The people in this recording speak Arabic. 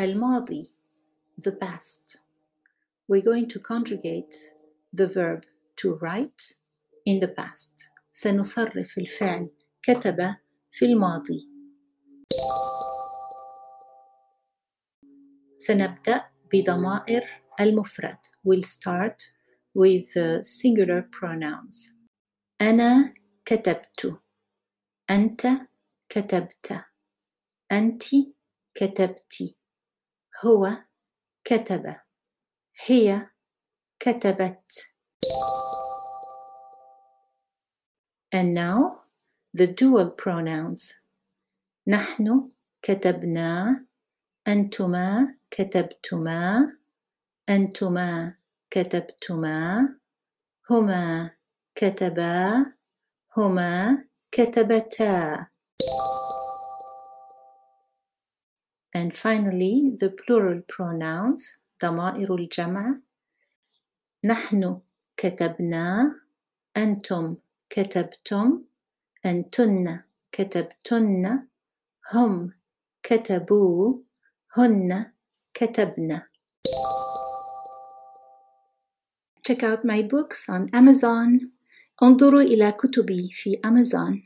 الماضي the past we're going to conjugate the verb to write in the past سنصرف الفعل كتب في الماضي سنبدأ بضمائر المفرد we'll start with the singular pronouns أنا كتبت أنت كتبت أنت كتبت هو كتب. هي كتبت. And now the dual pronouns. نحن كتبنا أنتما كتبتما أنتما كتبتما هما كتبا هما كتبتا. And finally the plural pronouns ضمائر الجمع نحن كتبنا أنتم كتبتم أنتن كتبتن هم كتبوا هن كتبن Check out my books on Amazon. انظروا إلى كتبي في Amazon.